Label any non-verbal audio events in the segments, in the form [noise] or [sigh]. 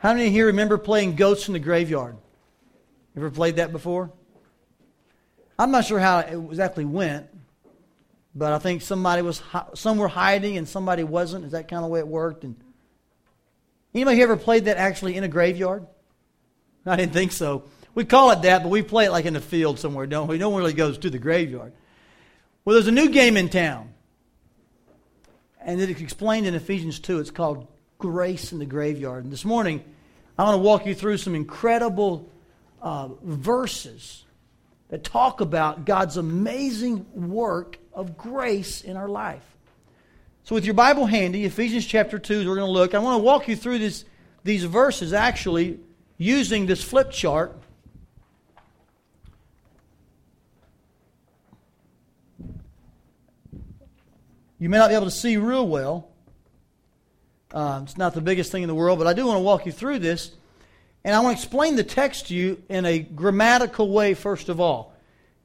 How many of you here remember playing Ghosts in the Graveyard? Ever played that before? I'm not sure how it exactly went, but I think somebody was some were hiding and somebody wasn't. Is that kind of the way it worked? And anybody ever played that actually in a graveyard? I didn't think so. We call it that, but we play it like in the field somewhere, don't we? No one really goes to the graveyard. Well, there's a new game in town. And it's explained in Ephesians 2. It's called Grace in the Graveyard. And this morning, I want to walk you through some incredible uh, verses that talk about God's amazing work of grace in our life. So, with your Bible handy, Ephesians chapter 2, we're going to look. I want to walk you through this, these verses actually using this flip chart. You may not be able to see real well. Uh, it's not the biggest thing in the world, but I do want to walk you through this. And I want to explain the text to you in a grammatical way, first of all.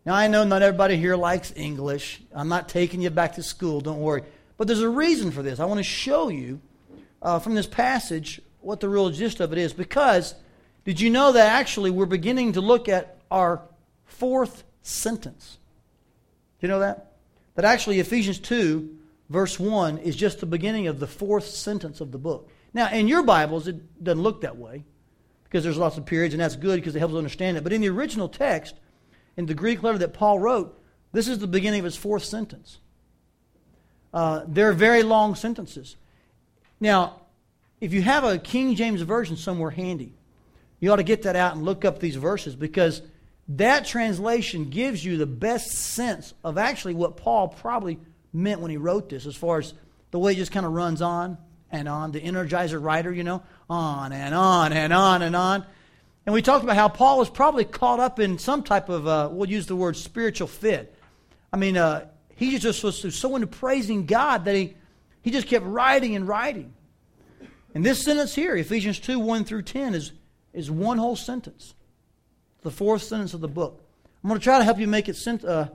Now, I know not everybody here likes English. I'm not taking you back to school, don't worry. But there's a reason for this. I want to show you uh, from this passage what the real gist of it is. Because did you know that actually we're beginning to look at our fourth sentence? Do you know that? That actually Ephesians 2, verse 1, is just the beginning of the fourth sentence of the book. Now, in your Bibles, it doesn't look that way because there's lots of periods, and that's good because it helps us understand it. But in the original text, in the Greek letter that Paul wrote, this is the beginning of his fourth sentence. Uh, they're very long sentences. Now, if you have a King James Version somewhere handy, you ought to get that out and look up these verses because that translation gives you the best sense of actually what Paul probably meant when he wrote this, as far as the way it just kind of runs on and on. The Energizer writer, you know, on and on and on and on. And we talked about how Paul was probably caught up in some type of, uh, we'll use the word spiritual fit. I mean, uh, he just was so into praising God that he, he just kept writing and writing. And this sentence here, Ephesians 2 1 through 10, is, is one whole sentence. The fourth sentence of the book. I'm going to try to help you make it sent, uh,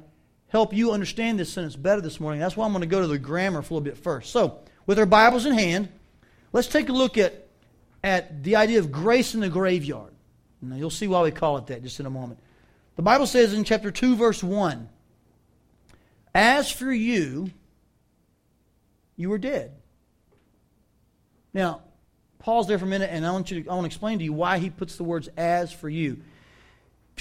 help you understand this sentence better this morning. That's why I'm going to go to the grammar for a little bit first. So, with our Bibles in hand, let's take a look at, at the idea of grace in the graveyard. Now, you'll see why we call it that just in a moment. The Bible says in chapter 2, verse 1 As for you, you were dead. Now, pause there for a minute, and I want, you to, I want to explain to you why he puts the words as for you.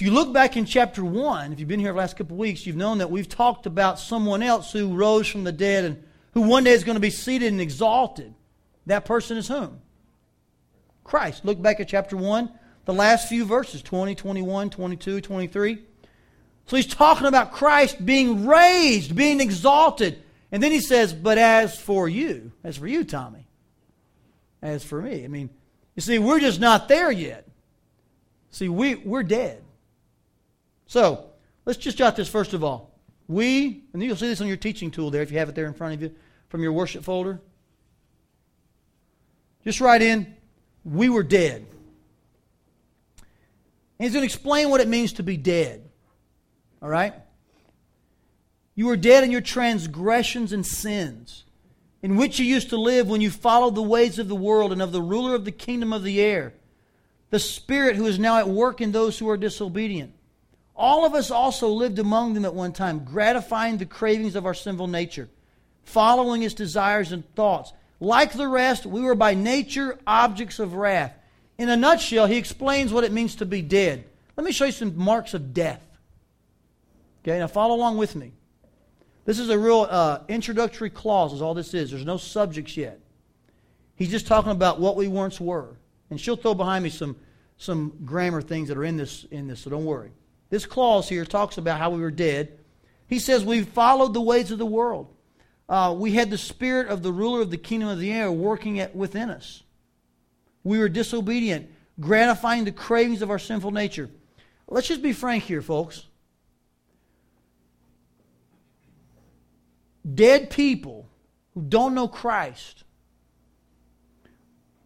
If you look back in chapter 1, if you've been here the last couple of weeks, you've known that we've talked about someone else who rose from the dead and who one day is going to be seated and exalted. That person is whom? Christ. Look back at chapter 1 the last few verses 20, 21, 22, 23. So he's talking about Christ being raised, being exalted. And then he says, But as for you, as for you, Tommy, as for me. I mean, you see, we're just not there yet. See, we, we're dead. So let's just jot this first of all. We, and you'll see this on your teaching tool there if you have it there in front of you from your worship folder. Just write in, we were dead. And he's going to explain what it means to be dead. All right? You were dead in your transgressions and sins, in which you used to live when you followed the ways of the world and of the ruler of the kingdom of the air, the Spirit who is now at work in those who are disobedient. All of us also lived among them at one time, gratifying the cravings of our sinful nature, following its desires and thoughts. Like the rest, we were by nature objects of wrath. In a nutshell, he explains what it means to be dead. Let me show you some marks of death. Okay, now follow along with me. This is a real uh, introductory clause, is all this is. There's no subjects yet. He's just talking about what we once were. And she'll throw behind me some, some grammar things that are in this, in this, so don't worry. This clause here talks about how we were dead. He says we followed the ways of the world. Uh, we had the spirit of the ruler of the kingdom of the air working at, within us. We were disobedient, gratifying the cravings of our sinful nature. Let's just be frank here, folks. Dead people who don't know Christ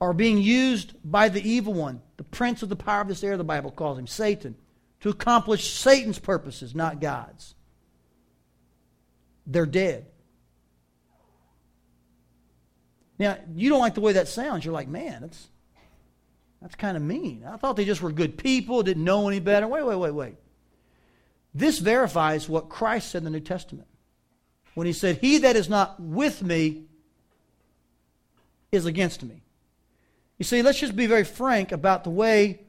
are being used by the evil one, the prince of the power of this air, the Bible calls him, Satan, to accomplish Satan's purposes, not God's. They're dead. Now, you don't like the way that sounds. You're like, man, that's, That's kind of mean. I thought they just were good people, didn't know any better. Wait, wait, wait, wait. This verifies what Christ said in the New Testament when he said, He that is not with me is against me. You see, let's just be very frank about the way,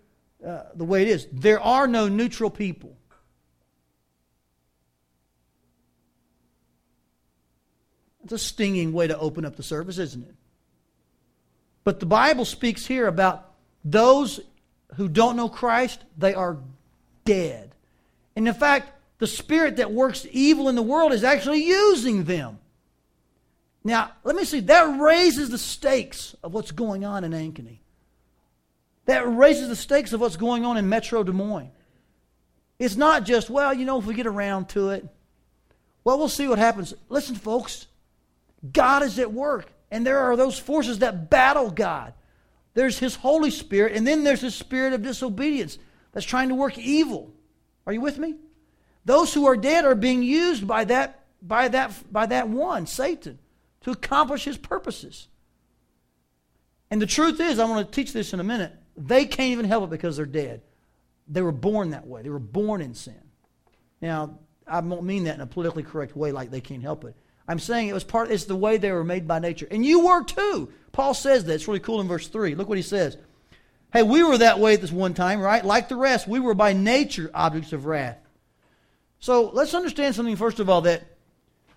uh, the way it is. There are no neutral people. It's a stinging way to open up the service, isn't it? But the Bible speaks here about those who don't know Christ, they are dead. And in fact, the spirit that works evil in the world is actually using them. Now, let me see, that raises the stakes of what's going on in Ankeny. That raises the stakes of what's going on in Metro Des Moines. It's not just, well, you know, if we get around to it, well, we'll see what happens. Listen, folks, God is at work, and there are those forces that battle God. There's His Holy Spirit, and then there's His spirit of disobedience that's trying to work evil. Are you with me? Those who are dead are being used by that, by that, by that one, Satan, to accomplish his purposes. And the truth is, I'm going to teach this in a minute, they can't even help it because they're dead. They were born that way. They were born in sin. Now, I don't mean that in a politically correct way like they can't help it. I'm saying it was part, it's the way they were made by nature. And you were too. Paul says that. It's really cool in verse 3. Look what he says. Hey, we were that way at this one time, right? Like the rest, we were by nature objects of wrath. So let's understand something, first of all, that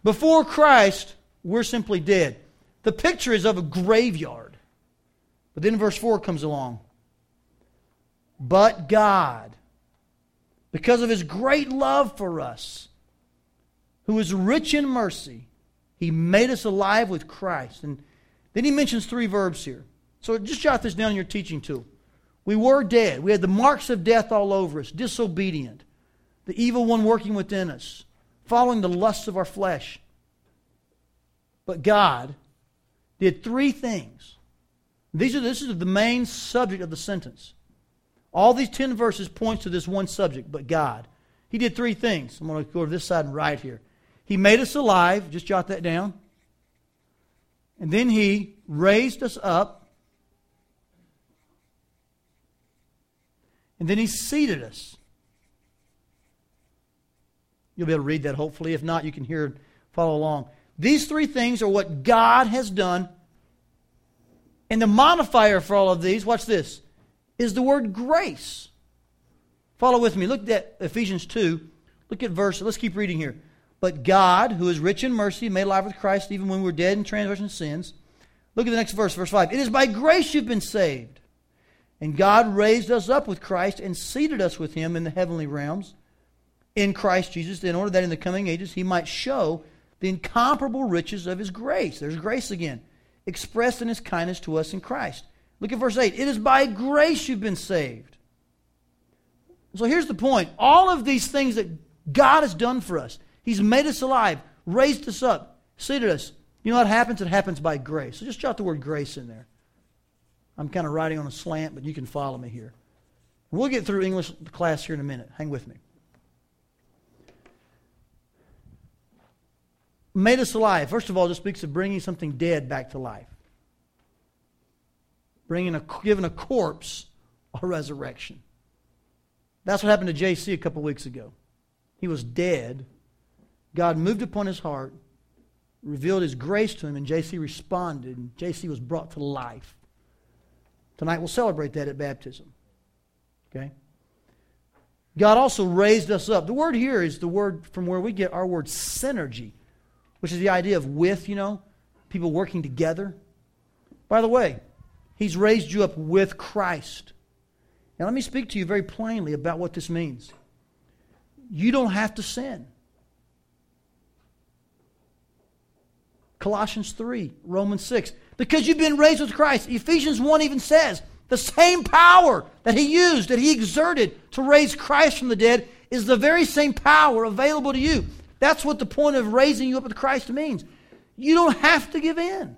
before Christ, we're simply dead. The picture is of a graveyard. But then verse 4 comes along. But God, because of his great love for us, who is rich in mercy, he made us alive with Christ. And then he mentions three verbs here. So just jot this down in your teaching tool. We were dead. We had the marks of death all over us, disobedient the evil one working within us, following the lusts of our flesh. But God did three things. These are, this is the main subject of the sentence. All these 10 verses points to this one subject, but God. He did three things. I'm going to go to this side and right here. He made us alive. Just jot that down. And then he raised us up. And then he seated us. You'll be able to read that hopefully. If not, you can hear follow along. These three things are what God has done. And the modifier for all of these, watch this, is the word grace. Follow with me. Look at Ephesians 2. Look at verse. Let's keep reading here. But God, who is rich in mercy, made alive with Christ even when we were dead in transgression and sins. Look at the next verse, verse 5. It is by grace you've been saved. And God raised us up with Christ and seated us with him in the heavenly realms in Christ Jesus in order that in the coming ages he might show the incomparable riches of his grace. There's grace again, expressed in his kindness to us in Christ. Look at verse 8. It is by grace you've been saved. So here's the point. All of these things that God has done for us, He's made us alive, raised us up, seated us. You know what happens? It happens by grace. So just jot the word grace in there. I'm kind of writing on a slant, but you can follow me here. We'll get through English class here in a minute. Hang with me. made us alive. First of all, it speaks of bringing something dead back to life. Bringing a, giving a corpse a resurrection. That's what happened to JC a couple weeks ago. He was dead. God moved upon his heart, revealed his grace to him, and JC responded, and JC was brought to life. Tonight we'll celebrate that at baptism. Okay? God also raised us up. The word here is the word from where we get our word synergy which is the idea of with, you know, people working together. By the way, He's raised you up with Christ. Now, let me speak to you very plainly about what this means. You don't have to sin. Colossians 3, Romans 6. Because you've been raised with Christ. Ephesians 1 even says the same power that he used, that he exerted to raise Christ from the dead, is the very same power available to you. That's what the point of raising you up with Christ means. You don't have to give in.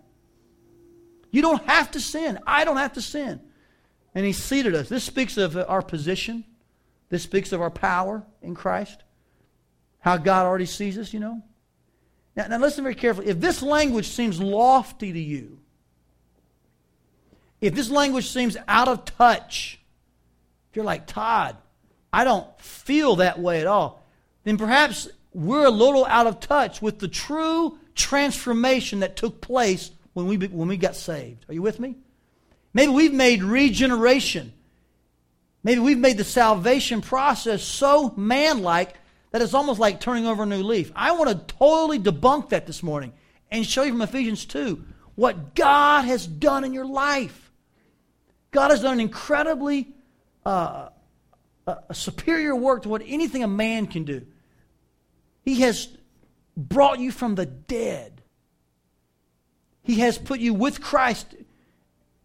You don't have to sin. I don't have to sin. And He seated us. This speaks of our position. This speaks of our power in Christ. How God already sees us, you know. Now, now listen very carefully. If this language seems lofty to you, If this language seems out of touch, if you're like, Todd, I don't feel that way at all, then perhaps we're a little out of touch with the true transformation that took place when we, when we got saved. Are you with me? Maybe we've made regeneration. Maybe we've made the salvation process so man like that it's almost like turning over a new leaf. I want to totally debunk that this morning and show you from Ephesians 2 what God has done in your life. God has done an incredibly uh, a superior work to what anything a man can do. He has brought you from the dead. He has put you with Christ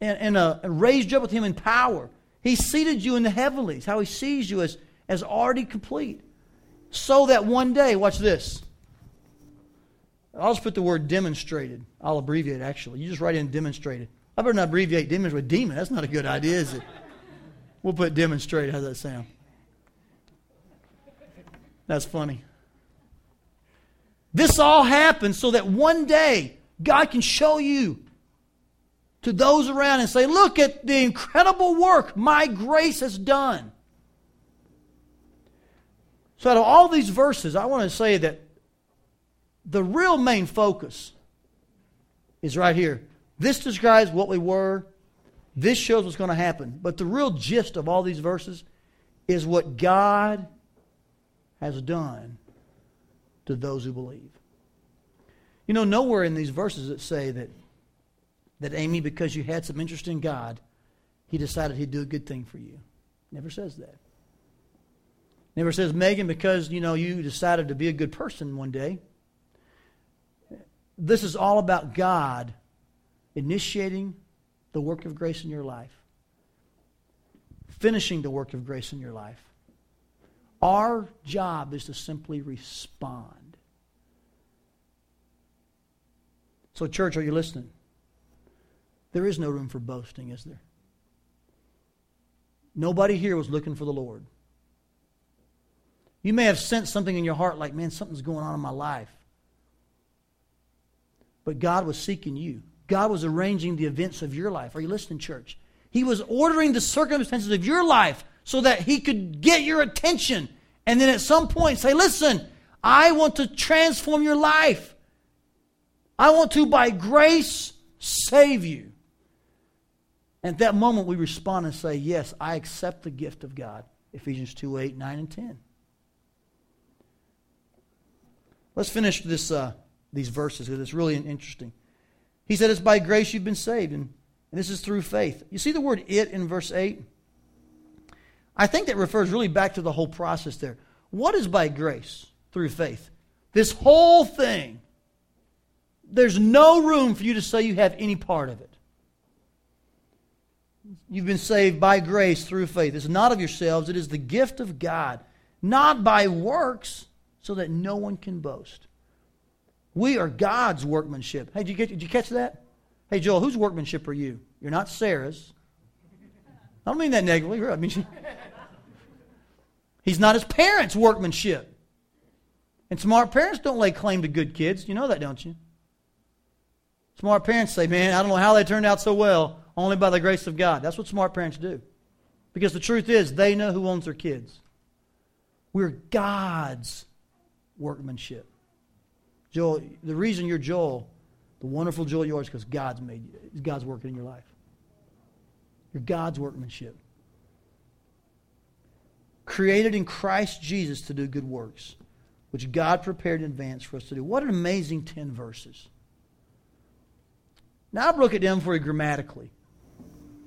and, and, uh, raised you up with Him in power. He seated you in the heavenlies, how He sees you as, as already complete. So that one day, watch this. I'll just put the word demonstrated. I'll abbreviate actually. You just write in demonstrated. I better not abbreviate demons with demon. That's not a good idea, is it? We'll put demonstrated. How's that sound? That's funny. This all happened so that one day God can show you to those around and say, Look at the incredible work my grace has done. So, out of all these verses, I want to say that the real main focus is right here. This describes what we were, this shows what's going to happen. But the real gist of all these verses is what God has done to those who believe. You know, nowhere in these verses that say that, that Amy, because you had some interest in God, he decided he'd do a good thing for you. Never says that. Never says, Megan, because, you know, you decided to be a good person one day. This is all about God initiating the work of grace in your life, finishing the work of grace in your life. Our job is to simply respond. So, church, are you listening? There is no room for boasting, is there? Nobody here was looking for the Lord. You may have sensed something in your heart like, man, something's going on in my life. But God was seeking you. God was arranging the events of your life. Are you listening, church? He was ordering the circumstances of your life so that He could get your attention. And then at some point say, listen, I want to transform your life. I want to, by grace, save you. At that moment, we respond and say, Yes, I accept the gift of God. Ephesians 2 8, 9, and 10. Let's finish this, uh, these verses because it's really interesting. He said, It's by grace you've been saved, and, and this is through faith. You see the word it in verse 8? I think that refers really back to the whole process there. What is by grace? Through faith. This whole thing, there's no room for you to say you have any part of it. You've been saved by grace through faith. It's not of yourselves, it is the gift of God, not by works, so that no one can boast. We are God's workmanship. Hey, did you, get, did you catch that? Hey, Joel, whose workmanship are you? You're not Sarah's. I don't mean that negatively. I mean, she, [laughs] he's not his parents' workmanship. And smart parents don't lay claim to good kids. You know that, don't you? Smart parents say, man, I don't know how they turned out so well, only by the grace of God. That's what smart parents do. Because the truth is, they know who owns their kids. We're God's workmanship. Joel, the reason you're Joel, the wonderful Joel you are, is because God's made you. God's working in your life. You're God's workmanship. Created in Christ Jesus to do good works, which God prepared in advance for us to do. What an amazing 10 verses. Now I broke it down for you grammatically.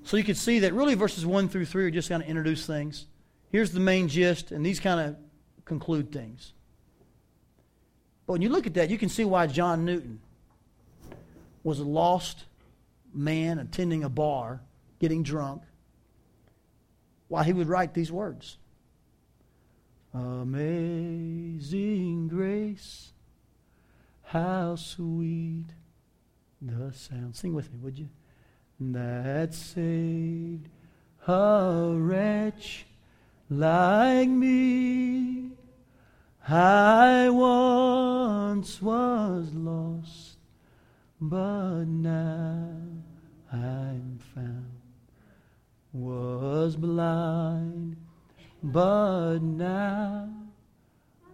So you can see that really verses 1 through 3 are just going to introduce things. Here's the main gist, and these kind of conclude things. But when you look at that, you can see why John Newton was a lost man attending a bar, getting drunk, why he would write these words Amazing grace, how sweet the sound. Sing with me, would you? That saved a wretch like me. I once was lost, but now I'm found. was blind, but now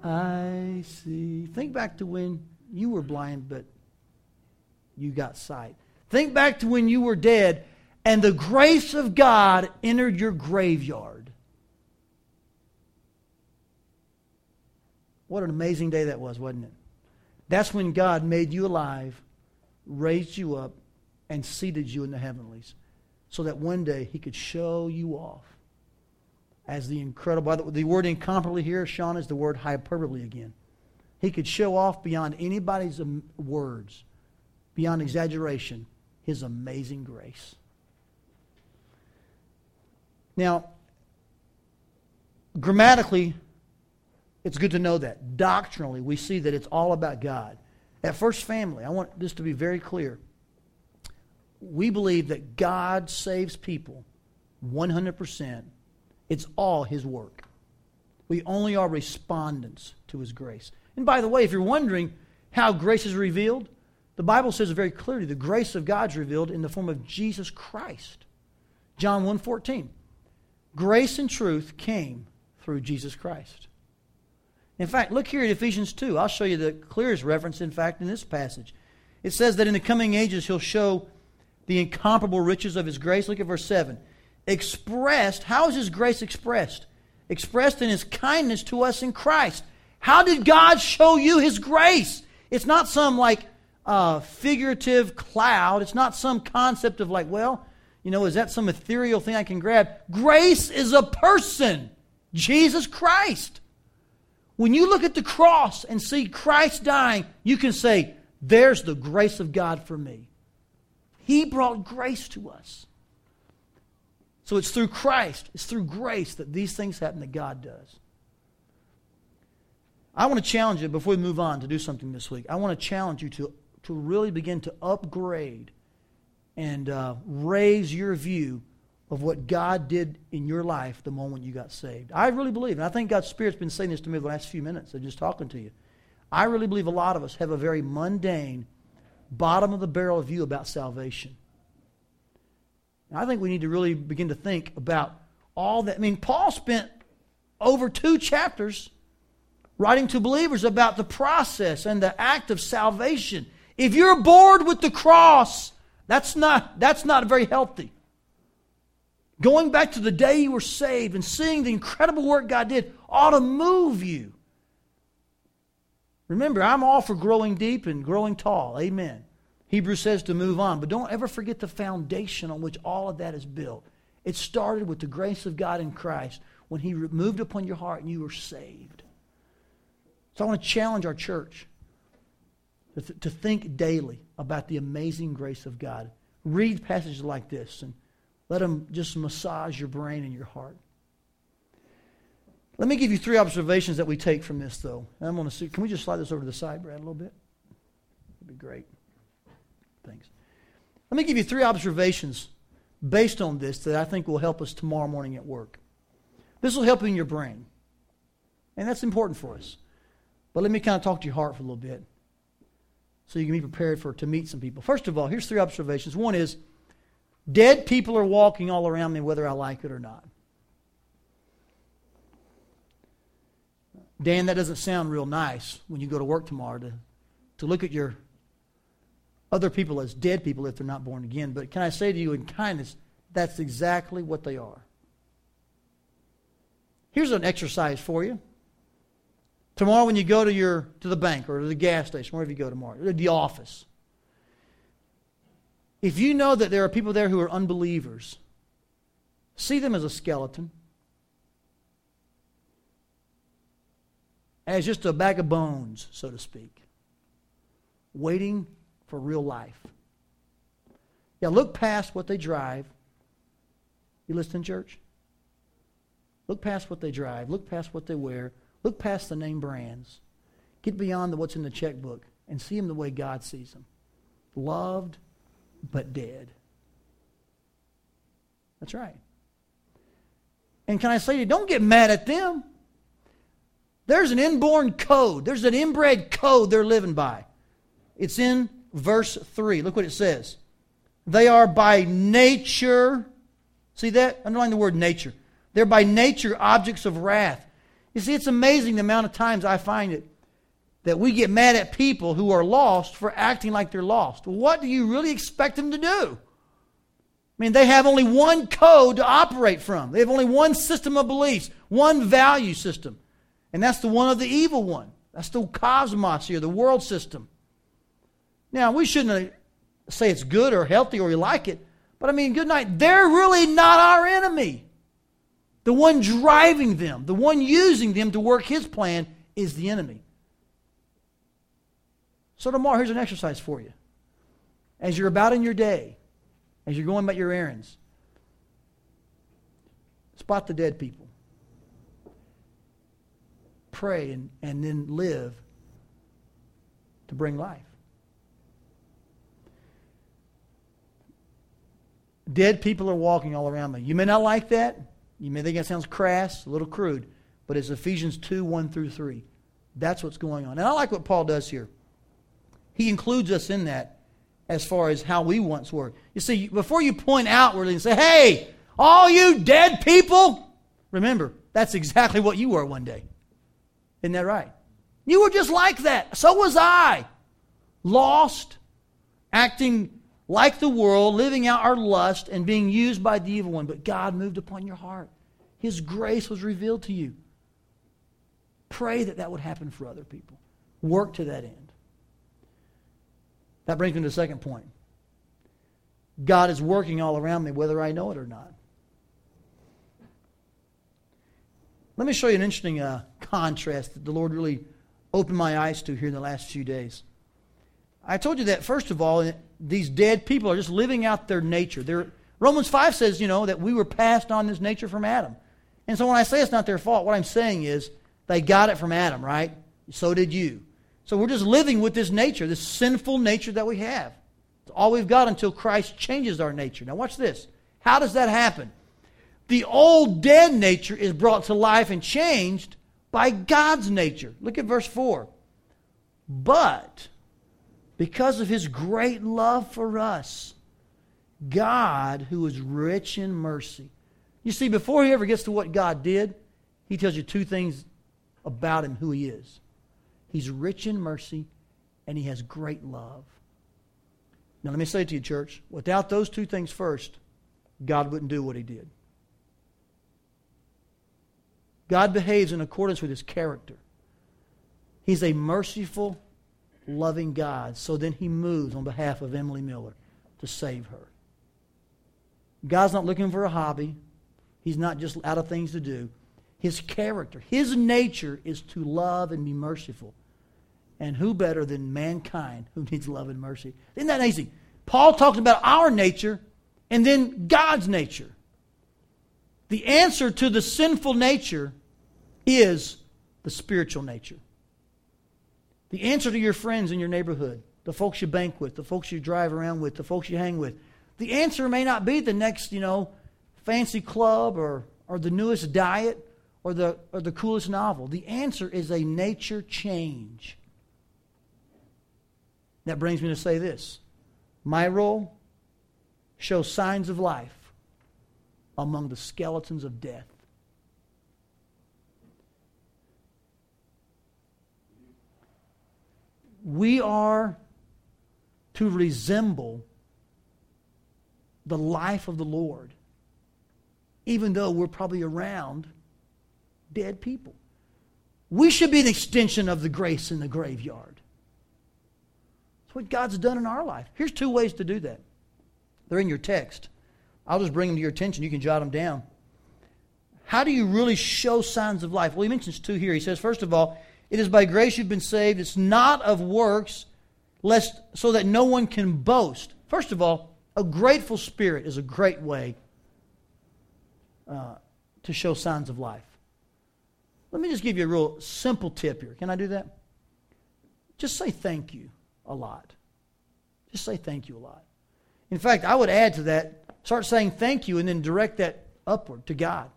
I see. Think back to when you were blind, but you got sight. Think back to when you were dead and the grace of God entered your graveyard. What an amazing day that was, wasn't it? That's when God made you alive, raised you up, and seated you in the heavenlies so that one day he could show you off as the incredible. The word incomparably here, Sean, is the word hyperbole again. He could show off beyond anybody's um, words, beyond exaggeration, his amazing grace. Now, grammatically, it's good to know that. Doctrinally, we see that it's all about God. At First Family, I want this to be very clear we believe that God saves people 100%. It's all His work. We only are respondents to His grace. And by the way, if you're wondering how grace is revealed, the Bible says very clearly the grace of God's revealed in the form of Jesus Christ. John 1:14. Grace and truth came through Jesus Christ. In fact, look here at Ephesians 2. I'll show you the clearest reference, in fact, in this passage. It says that in the coming ages he'll show the incomparable riches of his grace. Look at verse 7. Expressed, how is his grace expressed? Expressed in his kindness to us in Christ. How did God show you his grace? It's not some like uh, figurative cloud. It's not some concept of like, well, you know, is that some ethereal thing I can grab? Grace is a person, Jesus Christ. When you look at the cross and see Christ dying, you can say, there's the grace of God for me. He brought grace to us. So it's through Christ, it's through grace that these things happen that God does. I want to challenge you before we move on to do something this week. I want to challenge you to, to really begin to upgrade and uh, raise your view of what God did in your life the moment you got saved. I really believe, and I think God's Spirit's been saying this to me the last few minutes I'm just talking to you. I really believe a lot of us have a very mundane bottom of the barrel view about salvation. And I think we need to really begin to think about all that. I mean, Paul spent over two chapters writing to believers about the process and the act of salvation. If you're bored with the cross, that's not, that's not very healthy. Going back to the day you were saved and seeing the incredible work God did ought to move you. Remember, I'm all for growing deep and growing tall. Amen. Hebrews says to move on, but don't ever forget the foundation on which all of that is built. It started with the grace of God in Christ when He moved upon your heart and you were saved. So I want to challenge our church to, think daily about the amazing grace of God. Read passages like this and let them just massage your brain and your heart. Let me give you three observations that we take from this, though. I'm going to see. Can we just slide this over to the side, Brad, a little bit? That'd be great. Thanks. Let me give you three observations based on this that I think will help us tomorrow morning at work. This will help in your brain, and that's important for us. But let me kind of talk to your heart for a little bit, so you can be prepared for to meet some people. First of all, here's three observations. One is, dead people are walking all around me, whether I like it or not. Dan, that doesn't sound real nice when you go to work tomorrow to, to look at your other people as dead people if they're not born again. But can I say to you in kindness, that's exactly what they are. Here's an exercise for you. Tomorrow when you go to your to the bank or to the gas station, wherever you go tomorrow, or the office. If you know that there are people there who are unbelievers, see them as a skeleton. as just a bag of bones, so to speak, waiting for real life. Yeah, look past what they drive. You listen, church? Look past what they drive. Look past what they wear. Look past the name brands. Get beyond the, what's in the checkbook and see them the way God sees them. Loved, but dead. That's right. And can I say to you, don't get mad at them. There's an inborn code, there's an inbred code they're living by. It's in verse 3. Look what it says. They are by nature See that? Underline the word nature. They're by nature objects of wrath. You see, it's amazing the amount of times I find it that we get mad at people who are lost for acting like they're lost. What do you really expect them to do? I mean, they have only one code to operate from. They have only one system of beliefs, one value system. And that's the one of the evil one. That's the cosmos here, the world system. Now, we shouldn't say it's good or healthy or we like it, but I mean, good night. They're really not our enemy. The one driving them, the one using them to work his plan, is the enemy. So, tomorrow, here's an exercise for you. As you're about in your day, as you're going about your errands, spot the dead people. Pray and, and then live to bring life. Dead people are walking all around me. You may not like that. You may think that sounds crass, a little crude, but it's Ephesians 2 1 through 3. That's what's going on. And I like what Paul does here. He includes us in that as far as how we once were. You see, before you point outwardly and say, hey, all you dead people, remember, that's exactly what you were one day. Isn't that right? You were just like that. So was I. Lost, acting like the world, living out our lust and being used by the evil one. But God moved upon your heart. His grace was revealed to you. Pray that that would happen for other people. Work to that end. That brings me to the second point. God is working all around me, whether I know it or not. Let me show you an interesting uh, contrast that the Lord really opened my eyes to here in the last few days. I told you that, first of all, these dead people are just living out their nature. They're, Romans 5 says, you know, that we were passed on this nature from Adam. And so when I say it's not their fault, what I'm saying is they got it from Adam, right? So did you. So we're just living with this nature, this sinful nature that we have. It's all we've got until Christ changes our nature. Now, watch this. How does that happen? The old dead nature is brought to life and changed by God's nature. Look at verse 4. But because of his great love for us, God, who is rich in mercy. You see, before he ever gets to what God did, he tells you two things about him, who he is. He's rich in mercy, and he has great love. Now, let me say to you, church, without those two things first, God wouldn't do what he did. God behaves in accordance with his character. He's a merciful, loving God. So then he moves on behalf of Emily Miller to save her. God's not looking for a hobby. He's not just out of things to do. His character, his nature is to love and be merciful. And who better than mankind who needs love and mercy? Isn't that amazing? Paul talks about our nature and then God's nature. The answer to the sinful nature is the spiritual nature. The answer to your friends in your neighborhood, the folks you bank with, the folks you drive around with, the folks you hang with, the answer may not be the next, you know, fancy club or, or the newest diet or the, or the coolest novel. The answer is a nature change. That brings me to say this my role shows signs of life among the skeletons of death. We are to resemble the life of the Lord, even though we're probably around dead people. We should be an extension of the grace in the graveyard. That's what God's done in our life. Here's two ways to do that. They're in your text. I'll just bring them to your attention. You can jot them down. How do you really show signs of life? Well, he mentions two here. He says, first of all, it is by grace you've been saved. It's not of works, lest so that no one can boast. First of all, a grateful spirit is a great way uh, to show signs of life. Let me just give you a real simple tip here. Can I do that? Just say thank you a lot. Just say thank you a lot. In fact, I would add to that start saying thank you and then direct that upward to God.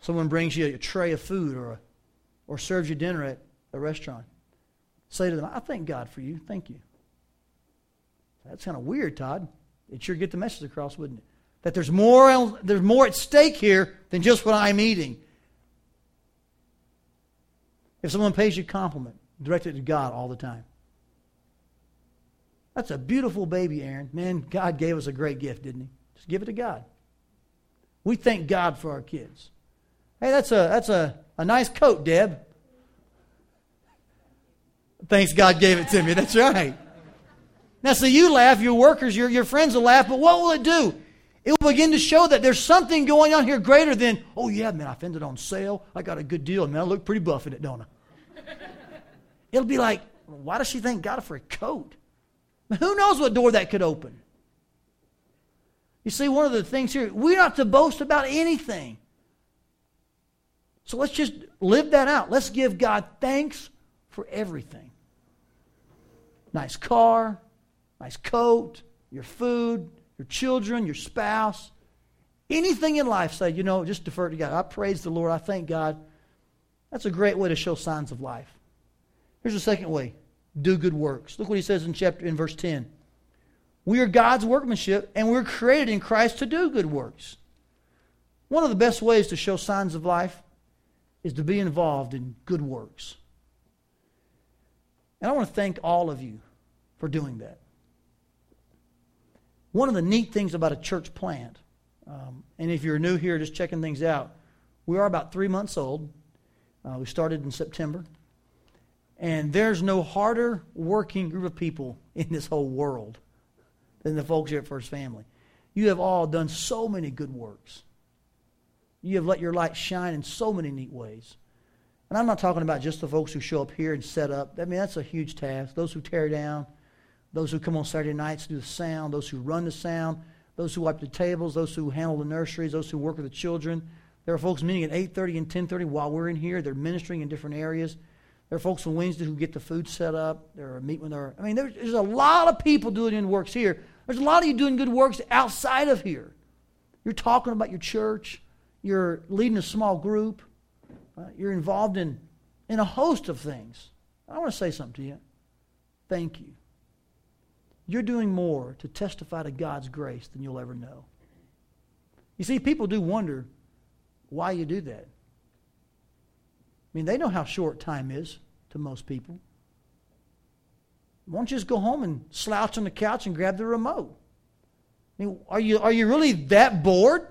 Someone brings you a tray of food or a or serves you dinner at a restaurant, say to them, I thank God for you. Thank you. That's kind of weird, Todd. It sure get the message across, wouldn't it? That there's more, there's more at stake here than just what I'm eating. If someone pays you a compliment, direct it to God all the time. That's a beautiful baby, Aaron. Man, God gave us a great gift, didn't He? Just give it to God. We thank God for our kids. Hey, that's a that's a, a nice coat, Deb. Thanks God gave it to me. That's right. Now, so you laugh, your workers, your, your friends will laugh, but what will it do? It will begin to show that there's something going on here greater than, oh, yeah, man, I found it on sale. I got a good deal. Man, I look pretty buff in it, don't I? It'll be like, why does she thank God for a coat? Who knows what door that could open? You see, one of the things here, we're not to boast about anything. So let's just live that out. Let's give God thanks for everything. Nice car, nice coat, your food, your children, your spouse. Anything in life, say, you know, just defer to God. I praise the Lord. I thank God. That's a great way to show signs of life. Here's a second way do good works. Look what he says in chapter in verse 10. We are God's workmanship, and we're created in Christ to do good works. One of the best ways to show signs of life is to be involved in good works. And I want to thank all of you for doing that. One of the neat things about a church plant, um, and if you're new here, just checking things out, we are about three months old. Uh, we started in September. And there's no harder working group of people [laughs] in this whole world than the folks here at First Family. You have all done so many good works. You have let your light shine in so many neat ways. And I'm not talking about just the folks who show up here and set up. I mean, that's a huge task. Those who tear down, those who come on Saturday nights to do the sound, those who run the sound, those who wipe the tables, those who handle the nurseries, those who work with the children. There are folks meeting at 8.30 and 10.30 while we're in here. They're ministering in different areas. There are folks on Wednesday who get the food set up. There are meeting with our. I mean, there's, there's a lot of people doing good works here. There's a lot of you doing good works outside of here. You're talking about your church. You're leading a small group. Uh, you're involved in, in a host of things. I want to say something to you. Thank you. You're doing more to testify to God's grace than you'll ever know. You see, people do wonder why you do that. I mean, they know how short time is to most people. Why don't you just go home and slouch on the couch and grab the remote? I mean, are you, are you really that bored?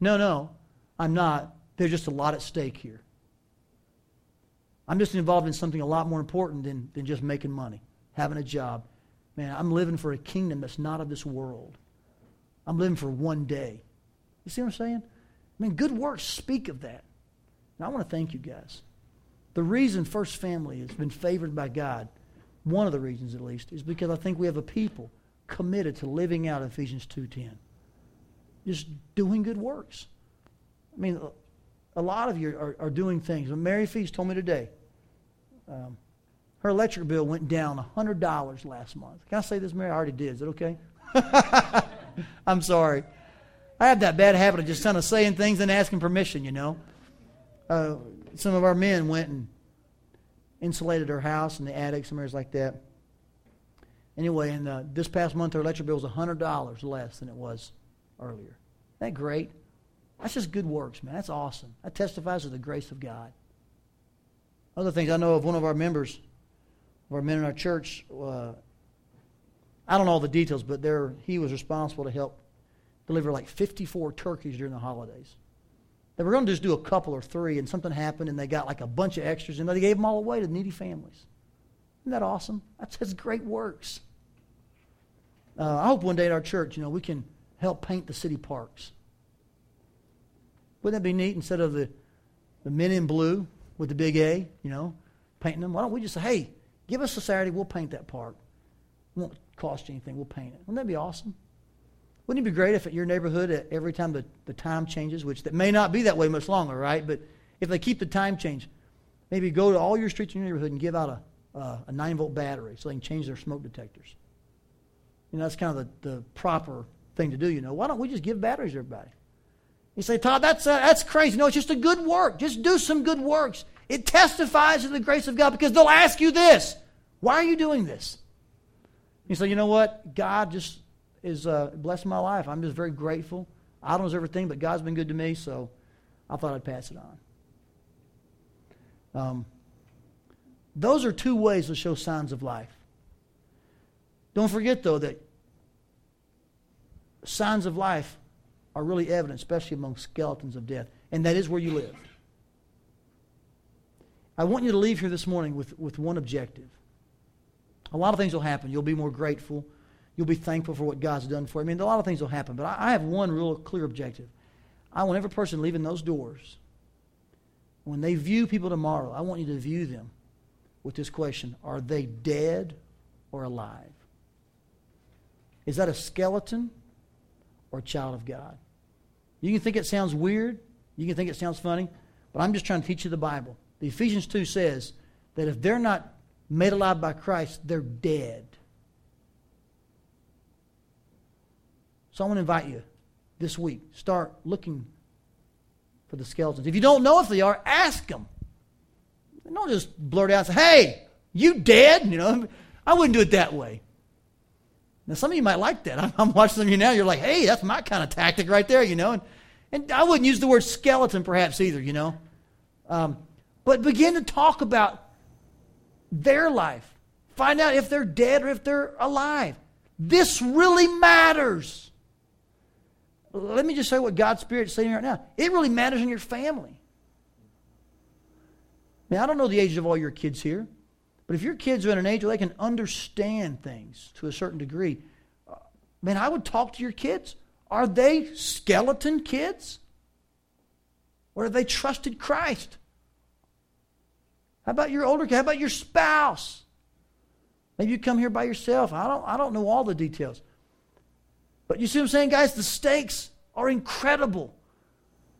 No, no, I'm not. There's just a lot at stake here. I'm just involved in something a lot more important than, than just making money, having a job. Man, I'm living for a kingdom that's not of this world. I'm living for one day. You see what I'm saying? I mean, good works speak of that. And I want to thank you guys. The reason First Family has been favored by God, one of the reasons at least, is because I think we have a people committed to living out Ephesians 2.10. Just doing good works. I mean, a lot of you are, are doing things. Mary Feast told me today, um, her electric bill went down $100 last month. Can I say this, Mary? I already did. Is it okay? [laughs] I'm sorry. I have that bad habit of just kind of saying things and asking permission, you know. Uh, some of our men went and insulated her house and the attic, some areas like that. Anyway, and uh, this past month, her electric bill was $100 less than it was earlier. Isn't that great? That's just good works, man. That's awesome. That testifies to the grace of God. Other things I know of one of our members, of our men in our church, uh, I don't know all the details, but there he was responsible to help deliver like 54 turkeys during the holidays. They were going to just do a couple or three, and something happened, and they got like a bunch of extras, and they gave them all away to needy families. Isn't that awesome? That's great works. Uh, I hope one day at our church, you know, we can help paint the city parks. Wouldn't that be neat? Instead of the, the men in blue with the big A, you know, painting them, why don't we just say, hey, give us a Saturday, we'll paint that part. It won't cost you anything, we'll paint it. Wouldn't that be awesome? Wouldn't it be great if at your neighborhood, every time the, the time changes, which that may not be that way much longer, right? But if they keep the time change, maybe go to all your streets in your neighborhood and give out a, a 9 volt battery so they can change their smoke detectors. You know, that's kind of the, the proper thing to do, you know. Why don't we just give batteries to everybody? You say, Todd, that's, uh, that's crazy. No, it's just a good work. Just do some good works. It testifies to the grace of God because they'll ask you this Why are you doing this? You say, you know what? God just is uh, blessing my life. I'm just very grateful. I don't know everything, but God's been good to me, so I thought I'd pass it on. Um, those are two ways to show signs of life. Don't forget, though, that signs of life are really evident, especially among skeletons of death, and that is where you live. I want you to leave here this morning with, with one objective. A lot of things will happen. You'll be more grateful. You'll be thankful for what God's done for you. I mean, a lot of things will happen, but I, I have one real clear objective. I want every person leaving those doors, when they view people tomorrow, I want you to view them with this question Are they dead or alive? Is that a skeleton or a child of God? You can think it sounds weird. You can think it sounds funny. But I'm just trying to teach you the Bible. The Ephesians 2 says that if they're not made alive by Christ, they're dead. So I want to invite you this week. Start looking for the skeletons. If you don't know if they are, ask them. Don't just blurt out say, hey, you dead? You know, I wouldn't do it that way. Now, some of you might like that. I'm, [laughs] I'm watching some of you now. You're like, hey, that's my kind of tactic right there, you know. And, and I wouldn't use the word skeleton perhaps either, you know. Um, but begin to talk about their life. Find out if they're dead or if they're alive. This really matters. Let me just say what God's Spirit is saying right now. It really matters in your family. Now, I don't know the age of all your kids here. But if your kids are in an age where they can understand things to a certain degree, uh, man, I would talk to your kids. Are they skeleton kids? Or have they trusted Christ? How about your older? How about your spouse? Maybe you come here by yourself. I don't, I don't know all the details. But you see what I'm saying, guys? The stakes are incredible.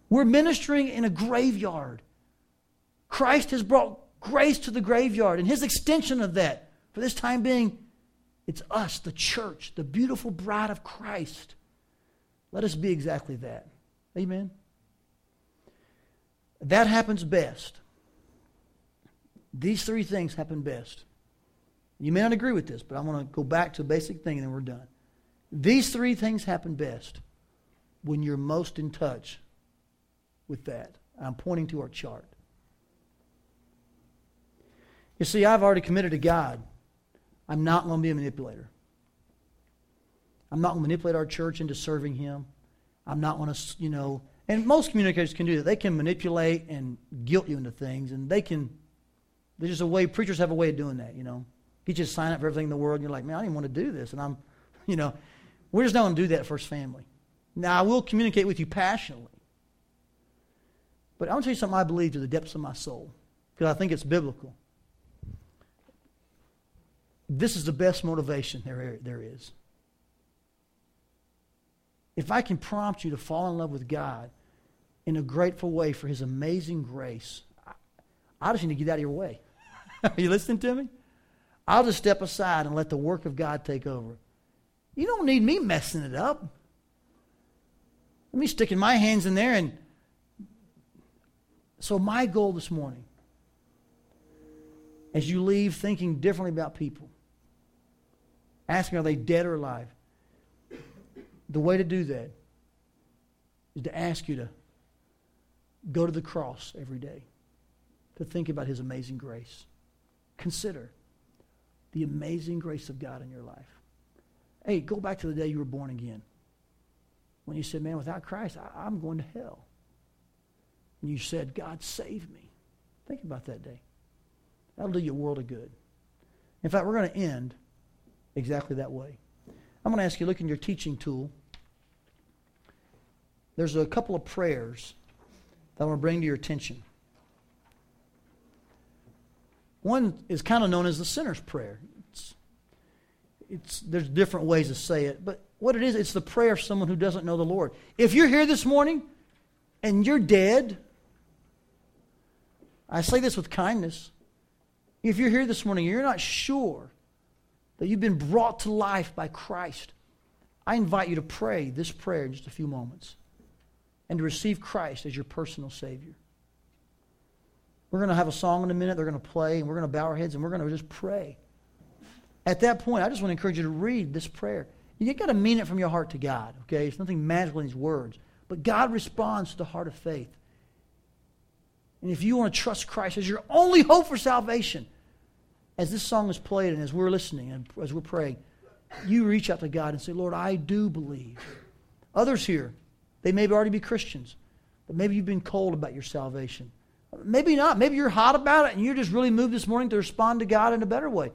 We're ministering in a graveyard. Christ has brought grace to the graveyard. And his extension of that, for this time being, it's us, the church, the beautiful bride of Christ. Let us be exactly that. Amen. That happens best. These three things happen best. You may not agree with this, but I want to go back to a basic thing and then we're done. These three things happen best when you're most in touch with that. I'm pointing to our chart. You see, I've already committed to God. I'm not going to be a manipulator. I'm not going to manipulate our church into serving Him. I'm not going to, you know, and most communicators can do that. They can manipulate and guilt you into things, and they can, there's just a way, preachers have a way of doing that, you know. You just sign up for everything in the world, and you're like, man, I didn't want to do this. And I'm, [laughs] you know, we're just not going to do that First Family. Now, I will communicate with you passionately. But I want to tell you something I believe to the depths of my soul, because I think it's biblical. This is the best motivation there, there is. If I can prompt you to fall in love with God in a grateful way for His amazing grace, I, just need to get out of your way. Are [laughs] you listening to me? I'll just step aside and let the work of God take over. You don't need me messing it up. Let me sticking my hands in there and so my goal this morning as you leave thinking differently about people asking are they dead or alive. The way to do that is to ask you to go to the cross every day, to think about his amazing grace. Consider the amazing grace of God in your life. Hey, go back to the day you were born again. When you said, man, without Christ, I, am going to hell. And you said, God, save me. Think about that day. That'll do you a world of good. In fact, we're going to end exactly that way. I'm going to ask you look in your teaching tool. There's a couple of prayers that I want to bring to your attention. One is kind of known as the sinner's prayer. It's, it's, there's different ways to say it, but what it is, it's the prayer of someone who doesn't know the Lord. If you're here this morning and you're dead, I say this with kindness. If you're here this morning and you're not sure that you've been brought to life by Christ, I invite you to pray this prayer in just a few moments and to receive Christ as your personal Savior. We're going to have a song in a minute. They're going to play, and we're going to bow our heads, and we're going to just pray. At that point, I just want to encourage you to read this prayer. You've got to mean it from your heart to God, okay? There's nothing magical in these words. But God responds to the heart of faith. And if you want to trust Christ as your only hope for salvation, as this song is played and as we're listening and as we're praying, you reach out to God and say, Lord, I do believe. Others here, they may already be Christians, but maybe you've been cold about your salvation. Maybe not. Maybe you're hot about it and you're just really moved this morning to respond to God in a better way.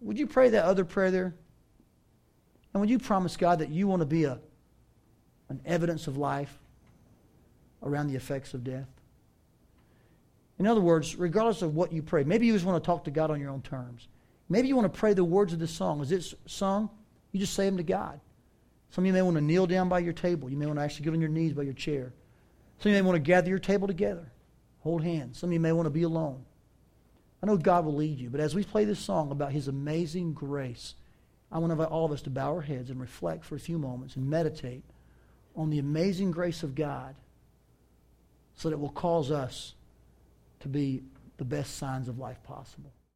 Would you pray that other prayer there? And would you promise God that you want to be a, an evidence of life around the effects of death? In other words, regardless of what you pray, maybe you just want to talk to God on your own terms. Maybe you want to pray the words of this song. As it's sung, you just say them to God. Some of you may want to kneel down by your table. You may want to actually get on your knees by your chair. Some of you may want to gather your table together, hold hands. Some of you may want to be alone. I know God will lead you, but as we play this song about His amazing grace, I want to invite all of us to bow our heads and reflect for a few moments and meditate on the amazing grace of God so that it will cause us to be the best signs of life possible.